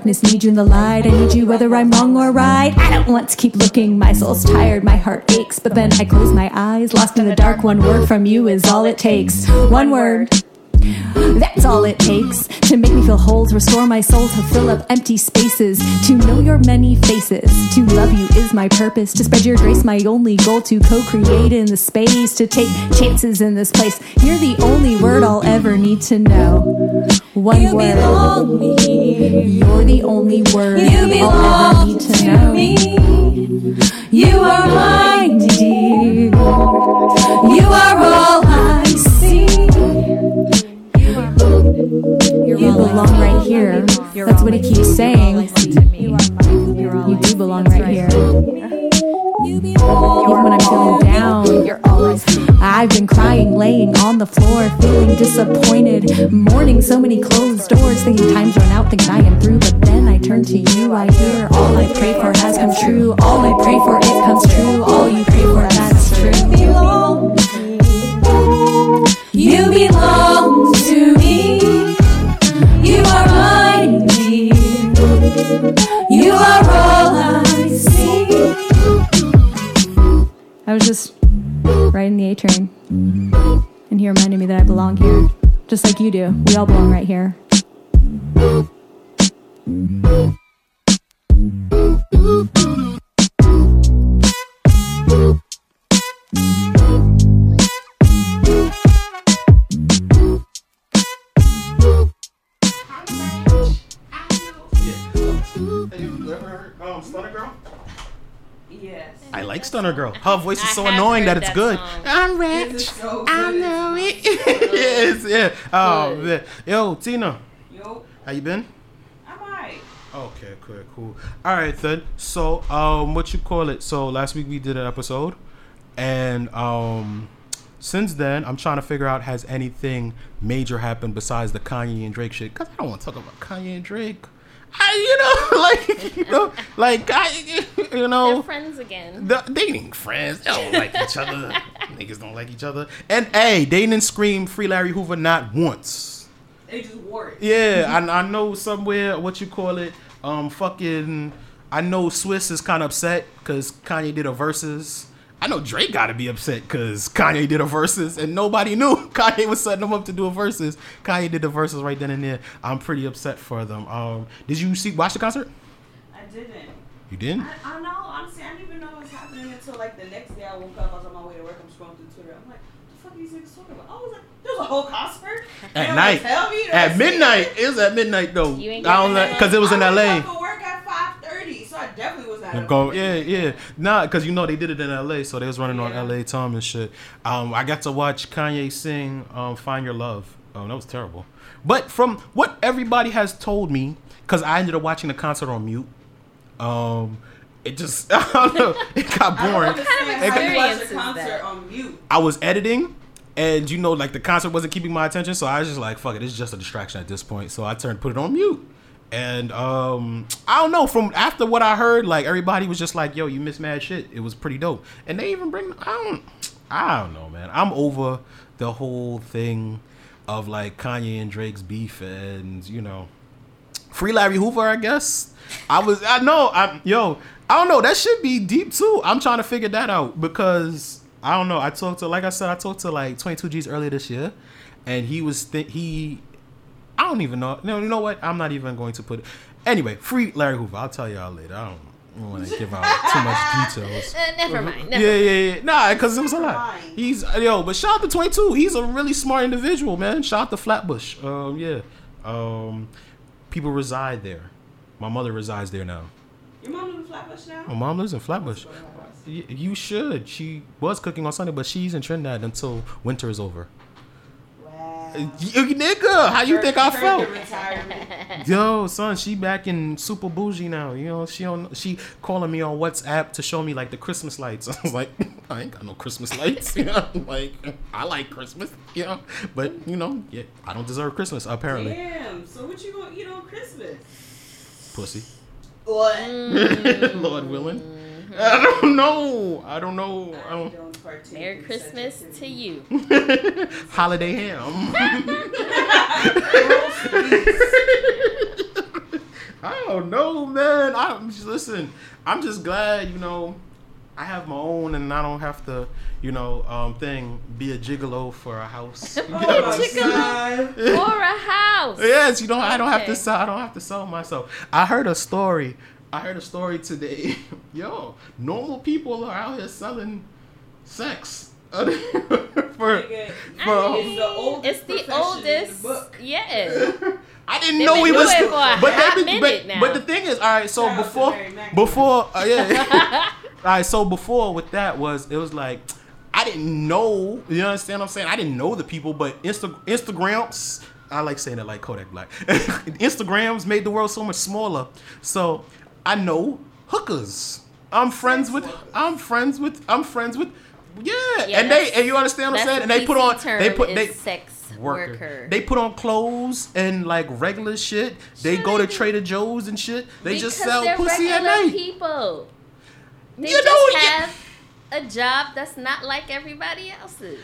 darkness, need you in the light. I need you whether I'm wrong or right. I don't want to keep looking. My soul's tired, my heart aches. But then I close my eyes, lost in the dark. One word from you is all it takes. One word. That's all it takes to make me feel whole, to restore my soul, to fill up empty spaces, to know your many faces. To love you is my purpose, to spread your grace, my only goal, to co create in the space, to take chances in this place. You're the only word I'll ever need to know. One You word. belong You're the only word You I'll ever belong need to to know. me. You are mine, dear. You are all You belong right here. That's what he keeps saying. You do belong right here. Even when I'm feeling down, you're all I see. I've been crying, laying on the floor, feeling disappointed, mourning so many closed doors, thinking time's run out, thinking I am through. But then I turn to you, I hear all I pray for has come true. All I pray for, it comes true. All you was just riding the A train, and he reminded me that I belong here, just like you do. We all belong right here. I like Stunner Girl. Her voice is so annoying that it's that good. song. I'm rich. so I know it. yes, yeah. Oh man. Yo, Tina. Yo. How you been? I'm alright. Okay, cool, cool. All right then. So, um, what you call it? So last week we did an episode, and um, since then I'm trying to figure out has anything major happened besides the Kanye and Drake shit? Cause I don't want to talk about Kanye and Drake. I, you know, like you know, like I, you know, They're friends again. the, they ain't friends. They don't like each other. Niggas don't like each other. And hey, they didn't scream "Free Larry Hoover" not once. They just wore it. Yeah, I, I know somewhere what you call it. Um, fucking. I know Swizz is kind of upset because Kanye did a Verzuz. I know Drake got to be upset because Kanye did a Verzuz and nobody knew Kanye was setting them up to do a Verzuz. Kanye did the Verzuz right then and there. I'm pretty upset for them. Um, did you see watch the concert? I didn't. You didn't? I, I know, honestly, I didn't even know it was happening until like the next day I woke up. I was on my way to work. I'm scrolling through Twitter. I'm like, what the fuck are these niggas talking about? Oh, I was like, there's a whole concert? At don't night. Tell me. At midnight. It was at midnight though. You ain't I don't getting because it was in I LA. went to work at 5:30, so I definitely was not. Go, yeah, yeah. Nah, because you know they did it in LA, so they was running on LA time and shit. Um, I got to watch Kanye sing um, "Find Your Love." Oh, that was terrible. But from what everybody has told me, because I ended up watching the concert on mute. Um, it just I don't know. It got boring. What kind of It got- experience is concert that? on mute? I was editing, and you know, like the concert wasn't keeping my attention, so I was just like, "Fuck it, it's just a distraction at this point." So I turned, put it on mute, and um, I don't know. From after what I heard, like everybody was just like, "Yo, you missed mad shit." It was pretty dope, and they even bring. I don't. I don't know, man. I'm over the whole thing of like Kanye and Drake's beef, and you know, Free Larry Hoover, I guess. I was I know I yo I don't know that should be deep too. I'm trying to figure that out because I don't know. I talked to like I said I talked to like 22 G's earlier this year, and he was th- he I don't even know. No, you know what? I'm not even going to put it. Anyway, free Larry Hoover. I'll tell y'all later. I don't want to give out too much details. Uh, never mind. Never yeah, yeah, yeah. Nah, because it was a lot. He's yo, but shout out to 22. He's a really smart individual, man. Shout out to Flatbush. Um, yeah. Um, people reside there. My mother resides there now. Your mom lives in Flatbush now? My mom lives in Flatbush. you should. She was cooking on Sunday, but she's in Trinidad until winter is over. You, nigga, how you think I felt? Yo, son, she back in super bougie now. You know, she on she calling me on WhatsApp to show me like the Christmas lights. I was like, I ain't got no Christmas lights. You know, like I like Christmas. You know, but you know, yeah, I don't deserve Christmas apparently. Damn. So what you gonna eat on Christmas? Pussy. What? Lord willing. I don't know. I don't know. I don't. Merry Christmas to you. Holiday ham. I don't know, man. I'm just listen. I'm just glad, you know, I have my own, and I don't have to, you know, um, thing be a gigolo for a house. You know Gigolo for a house. Yes, you know, I don't have to sell. I don't have to sell myself. I heard a story. I heard a story today. Yo, normal people are out here selling sex. for, for, I mean, it's the oldest. Yeah. I didn't They've know been he was. doing for but hot been- minute but, now. but the thing is, all right. So before, before, uh, yeah. all right. So before with that was it was like I didn't know. You understand what I'm saying? I didn't know the people, but Insta Instagrams. I like saying it like Kodak Black. Instagrams made the world so much smaller. So I know hookers. I'm friends with. I'm friends with. I'm friends with. Yeah, Yeah, and they and you understand what I'm saying. And they put on. They put they sex worker. worker. They put on clothes and like regular shit. They go to Trader Joe's and shit. They just sell pussy at night. people. They You just know, you- have a job that's not like everybody else's.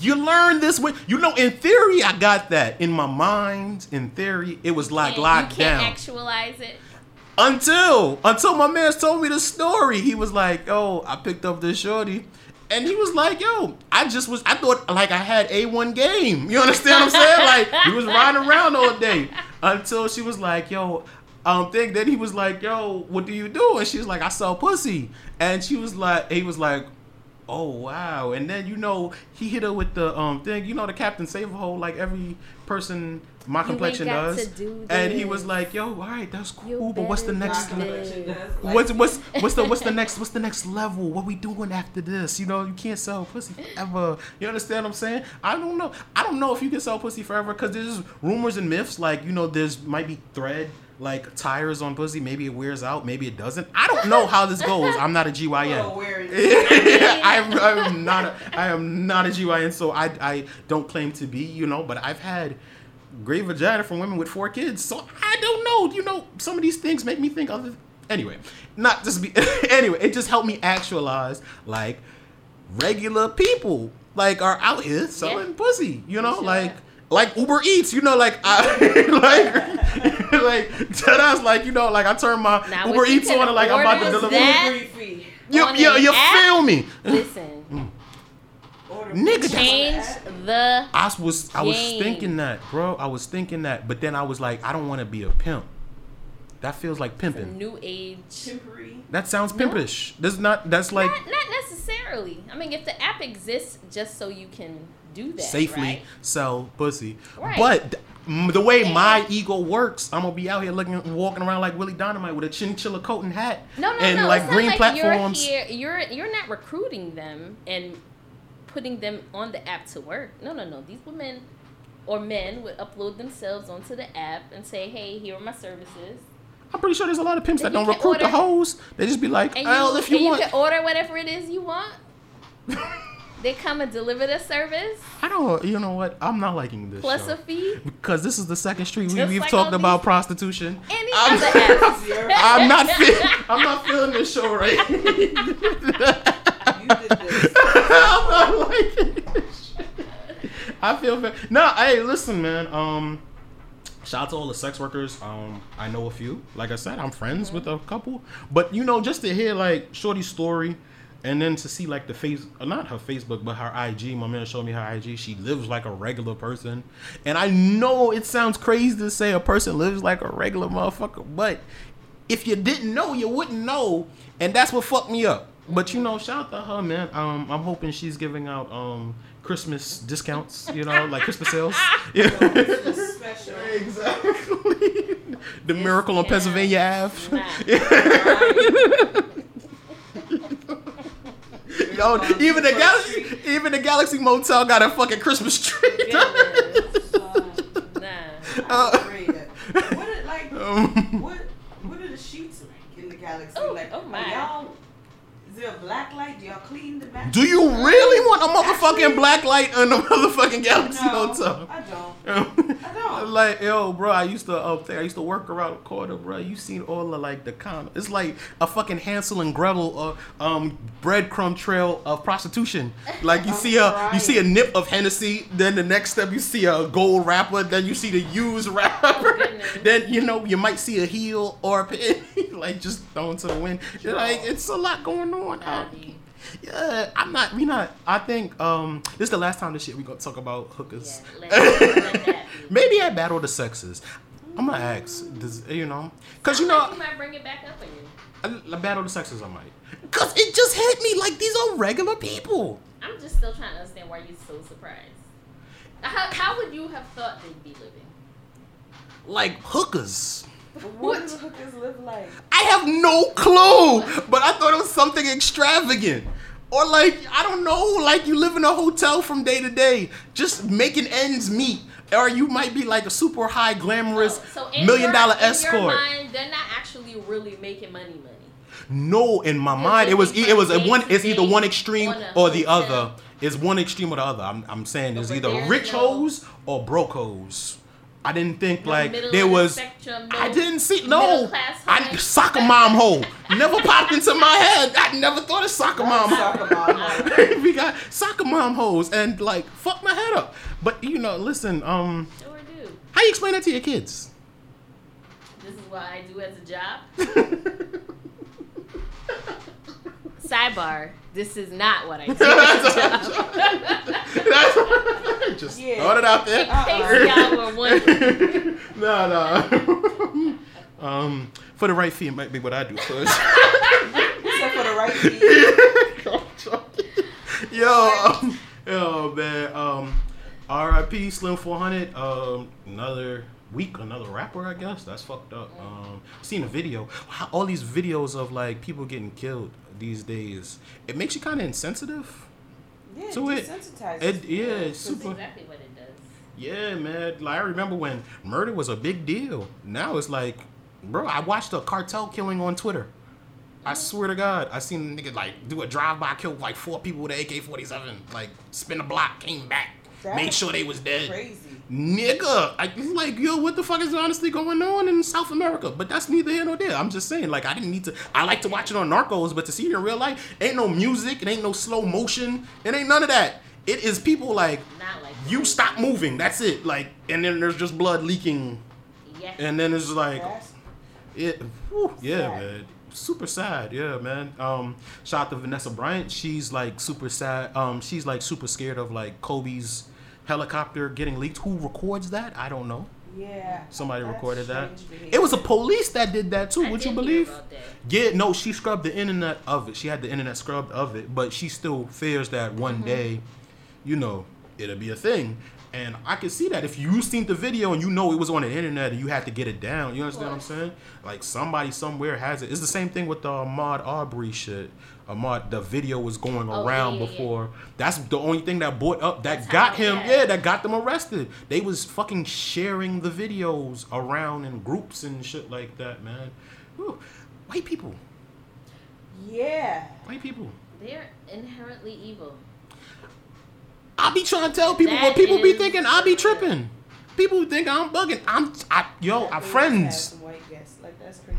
You learn this way. You know, in theory, I got that. In my mind, in theory, it was like And locked you can't down. actualize it. Until until my man told me the story. He was like, "Oh, I picked up this shorty." And he was like, "Yo, I just was. I thought like I had a one game. You understand what I'm saying? Like he was riding around all day until she was like, "Yo, um, thing." Then he was like, "Yo, what do you do?" And she was like, "I sell pussy." And she was like, he was like, "Oh wow!" And then you know he hit her with the um thing. You know the Captain Save a Hole like every person my You complexion ain't got does. to do And he was like, "Yo, all right, that's cool, but what's the next?" do this. What's what's what's the what's the next what's the next level? What we doing after this? You know, you can't sell pussy forever. You understand what I'm saying? I don't know. I don't know if you can sell pussy forever because there's rumors and myths. Like you know, there's might be thread like tires on pussy. Maybe it wears out. Maybe it doesn't. I don't know how this goes. I'm not a GYN. I'm, I'm not. A, I am not a GYN, so I I don't claim to be. You know, but I've had great vagina from women with four kids. So I don't know. You know, some of these things make me think other. Anyway, not just be. anyway, it just helped me actualize like regular people like are out here selling pussy. You know, like like Uber Eats. You know, like I like like that's like you know like I turn my Now, Uber Eats on and like I'm about to deliver. that You you you feel me? Listen, Nigga, change the. I was I was game. thinking that, bro. I was thinking that, but then I was like, I don't want to be a pimp. That feels like pimping. New age. That sounds pimpish. That's not. That's like Not, not necessarily. I mean, if the app exists just so you can do that safely right? sell pussy. Right. But the way my ego works, I'm gonna be out here looking, walking around like Willie Dynamite with a chinchilla coat and hat, No, no, and no. like it's green not like platforms. You're here. You're you're not recruiting them and putting them on the app to work. No, no, no. These women or men would upload themselves onto the app and say, "Hey, here are my services." I'm pretty sure there's a lot of pimps that Then don't can recruit the order- hoes. They just be like, And "Oh, you, if you and want." you can order whatever it is you want. they come and deliver the service I don't. You know what? I'm not liking this. plus show. a fee. because this is the second street we, we've like talked all about prostitution. Any I'm, other apps. I'm not. Feel, I'm not feeling this show right. I'm not liking this shit. I feel. Fa- no, hey, listen, man. Um, shout out to all the sex workers. Um, I know a few. Like I said, I'm friends with a couple. But you know, just to hear like Shorty's story. And then to see like the face, not her Facebook, but her IG. My man showed me her IG. She lives like a regular person, and I know it sounds crazy to say a person lives like a regular motherfucker, but if you didn't know, you wouldn't know, and that's what fucked me up. But you know, shout out to her, man. Um, I'm hoping she's giving out um Christmas discounts, you know, like Christmas sales. Yeah. exactly. The miracle on Pennsylvania Ave. Oh, even the galaxy, even the Galaxy Motel got a fucking Christmas tree. Nah. What are, like Um, what what are the sheets like in the galaxy? Oh, like oh are my. y'all is there a black light? Do y'all clean the back? Do you really want a motherfucking black light in the motherfucking Galaxy No, Hotel? I don't. I don't. Like yo, bro, I used to up there. I used to work around the corner, bro. You seen all the like the con. It's like a fucking Hansel and Gretel uh, um breadcrumb trail of prostitution. Like you see a you see a nip of Hennessy, then the next step you see a gold wrapper, then you see the used wrapper, then you know you might see a heel or a pin, like just thrown to the wind. You're like it's a lot going on. Yeah, I'm not. We not. I think um this is the last time this shit we gonna talk about hookers. Maybe at Battle of the Sexes. I'm gonna ask. Does you know? Cause you know, you might bring it back up again. a, a Battle of the Sexes. I might. Cause it just hit me like these are regular people. I'm just still trying to understand why you're so surprised. How, how would you have thought they'd be living? Like hookers. What do hookers live like? I have no clue, but I thought it was something extravagant. Or like, I don't know, like you live in a hotel from day to day, just making ends meet. Or you might be like a super high glamorous So in million your, dollar in your escort. mind, they're not actually really making money, money. No, in my mind, it was it was a one. It's either one extreme or the other. It's one extreme or the other. I'm, I'm saying it's either rich hoes or broke hoes. I didn't think No like middle there of was. spectrum, I didn't see no. class I hoes. soccer mom hoe never popped into my head. I never thought of soccer mom. Soccer mom. we got soccer mom hoes and like fuck my head up. But you know, listen. Um, Sure do. how you explain that to your kids? This is what I do as a job. Sidebar: This is not what I do as a job. Just Yeah. throwing it out there. In case y'all were no, no. um, for the right fee, it might be what I do first. Except for the right feet. yo, um, yo, man. Um, R.I.P. Slim 400. Um, another week, another rapper. I guess that's fucked up. Um, seen a video. How, all these videos of like people getting killed these days. It makes you kind of insensitive. Yeah, So it- desensitizes it- yeah, it's super- exactly what it does. Yeah, man. Like I remember when murder was a big deal. Now it's like, bro, I watched a cartel killing on Twitter. I mm-hmm. swear to God, I seen a nigga like do a drive by, kill like four people with an AK forty seven, like spin a block, came back, That's made sure they was dead. Crazy. Nigga, I it's like, yo, what the fuck is honestly going on in South America? But that's neither here nor there. I'm just saying, like, I didn't need to. I like to watch it on Narcos, but to see it in real life, ain't no music, it ain't no slow motion, it ain't none of that. It is people like, like you stop moving, that's it. Like, and then there's just blood leaking, Yeah. and then it's like, it, whew, yeah, man. Super sad, yeah, man. Um, shout out to Vanessa Bryant. She's like super sad. Um, she's like super scared of like Kobe's helicopter getting leaked. Who records that? I don't know. yeah. Somebody That's recorded that. behavior. It was a police that did that too. I Would you believe? about. Yeah, no, she scrubbed the internet of it. She had the internet scrubbed of it, but she still fears that one Mm-hmm. day, you know, it'll be a thing. And I can see that if you seen the video and you know it was on the internet and you had to get it down, you understand what I'm saying? Like somebody somewhere has it. It's the same thing with the Ahmaud Arbery shit. Ahmaud, the video was going Oh, around yeah, yeah, yeah. before. That's the only thing that brought up that That's got him. yeah. Yeah, that got them arrested. They was fucking sharing the videos around in groups and shit like that, man. Whew. White people. Yeah. White people. They're inherently evil. I be trying to tell people That what people be thinking. I be tripping. People think I'm bugging. I'm, I, yo, have friends. some white guests. Like that's crazy.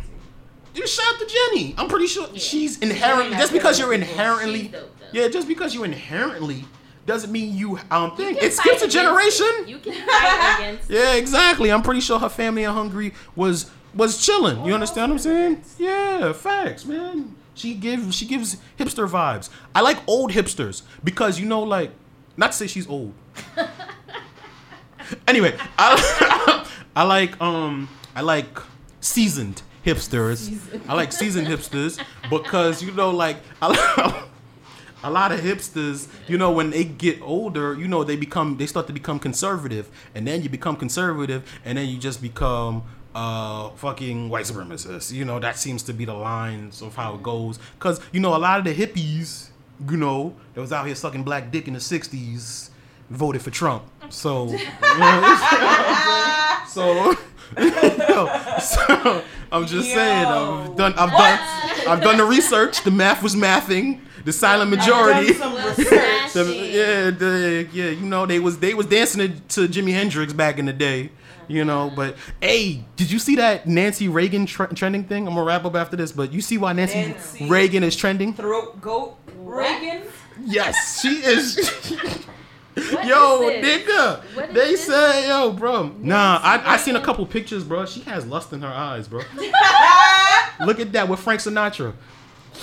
You shout to Jeni. I'm pretty sure Yeah. she's inherently. Just because you're inherently, She's dope, though. yeah, just because you're inherently doesn't mean you um think can it skips a generation. it. You can fight against. Yeah, exactly. I'm pretty sure her family in Hungary was was chilling. You understand what I'm saying? Yeah, facts, man. She gives she gives hipster vibes. I like old hipsters because you know, like, not to say she's old. anyway, I, I like um I like seasoned hipsters. I like seasoned hipsters because you know, like I. a lot of hipsters, you know, when they get older, you know, they become they start to become conservative, and then you become conservative, and then you just become uh fucking white supremacists. You know, that seems to be the lines of how it goes. Cause you know, a lot of the hippies, you know, that was out here sucking black dick in the '60s, voted for Trump. So, so, yo, so I'm just saying, I've done, I've done, I've done the research. The math was mathing. The silent majority. Some. The- yeah, the, yeah, you know they was they was dancing to, to Jimi Hendrix back in the day, you know. But hey, did you see that Nancy Reagan tre- trending thing? I'm gonna wrap up after this, but you see why Nancy, Nancy. Reagan is trending? Throat goat Reagan. Yes, she is. What yo, is nigga, they this? say, yo, bro. Nah, I, I seen a couple pictures, bro. She has lust in her eyes, bro. Look at that with Frank Sinatra.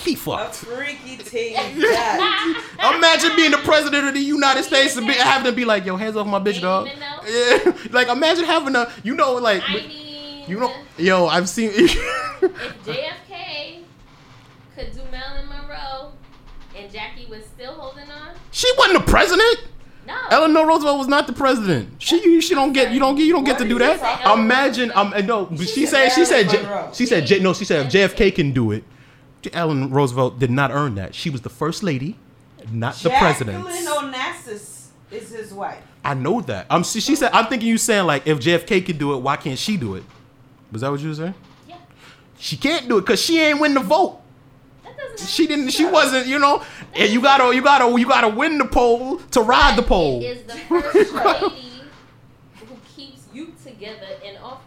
He A fucked. freaky thing. That. Imagine being the president of the United States and be, having to be like, yo, hands off my bitch, dog. Yeah, like imagine having a, you know, like, I mean, you know, yo, I've seen. if JFK could do Marilyn Monroe and Jackie was still holding on, she wasn't the president. no. Eleanor Roosevelt was not the president. She, she don't get, you don't get, you don't get to do that. What? Imagine, um, no, but she, She said, said she said, J- she said, J, no, she said, if JFK can do it, Ellen Roosevelt did not earn that. She was the first lady, not the president. Jacqueline Onassis is his wife. I know that. Um, she, she said, I'm thinking you saying like, if JFK could do it, why can't she do it? Was that what you were saying? Yeah. She can't do it because she ain't win the vote. She didn't. She wasn't. You know. And you gotta. You gotta. You gotta win the poll to ride the poll. It is the first lady who keeps you together in office.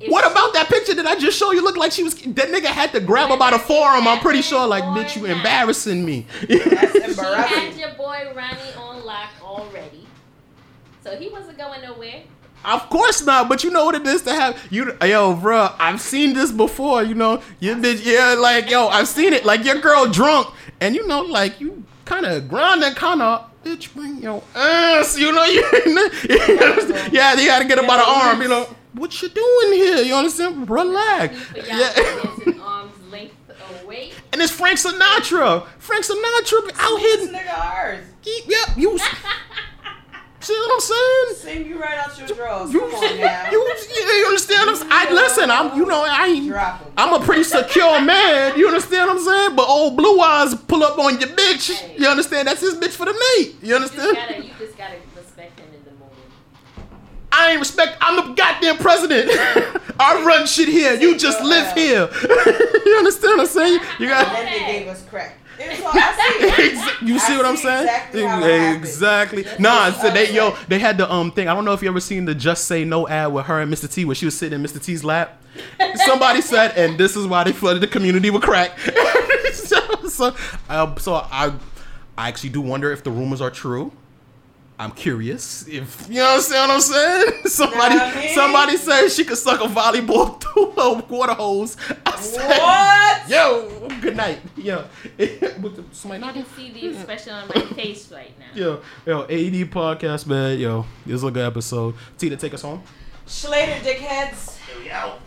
Now, if What about that picture that I just showed you? Looked like she was. That nigga had to grab her by the forearm. I'm pretty sure. Like, bitch, you embarrassing me. That's She had embarrassing. your boy Ronnie on lock already, so he wasn't going nowhere. Of course not, but you know what it is to have you. Yo, bro, I've seen this before. You know, you bitch, yeah, like yo, I've seen it. Like your girl drunk, and you know, like you kind of grinding, kind of. Bitch, bring your ass. You know, you. yeah, you gotta get her by the arm. You know, what you doing here? You understand? Relax. Yeah. yeah. an arm's length away. And it's Frank Sinatra. Frank Sinatra out This here. nigga ours. Yep, you. See what I'm saying? Sing you right out your drawers. You, Come on now. you, you understand? what I'm, I listen. I'm, you know, I ain't. I'm a pretty secure man. You understand what I'm saying? But old blue eyes pull up on your bitch. You understand? That's his bitch for the night. You You just understand? gotta, you just gotta respect him in the moment. I ain't respect. I'm the goddamn president. I run shit here. You just live here. you understand what I'm saying? You got. they gave us crack. Was all, I see. Exa- you see I what I'm see saying? exactly exactly. Nah, so they yo, they had the um thing. I don't know if you ever seen the Just Say No ad with her and Mr. T, where she was sitting in Mr. T's lap. Somebody said, and this is why they flooded the community with crack. so, so, um, so I, I actually do wonder if the rumors are true. I'm curious if you know what I'm saying. Somebody, Nah, man. somebody said she could suck a volleyball through a water hose. I said, What? Yo, good night. Yo, With the- somebody You can see the expression on my face right now. Yo, yo, AD podcast, man. Yo, this is a good episode. Tina, take us home. Schlater dickheads. Yo.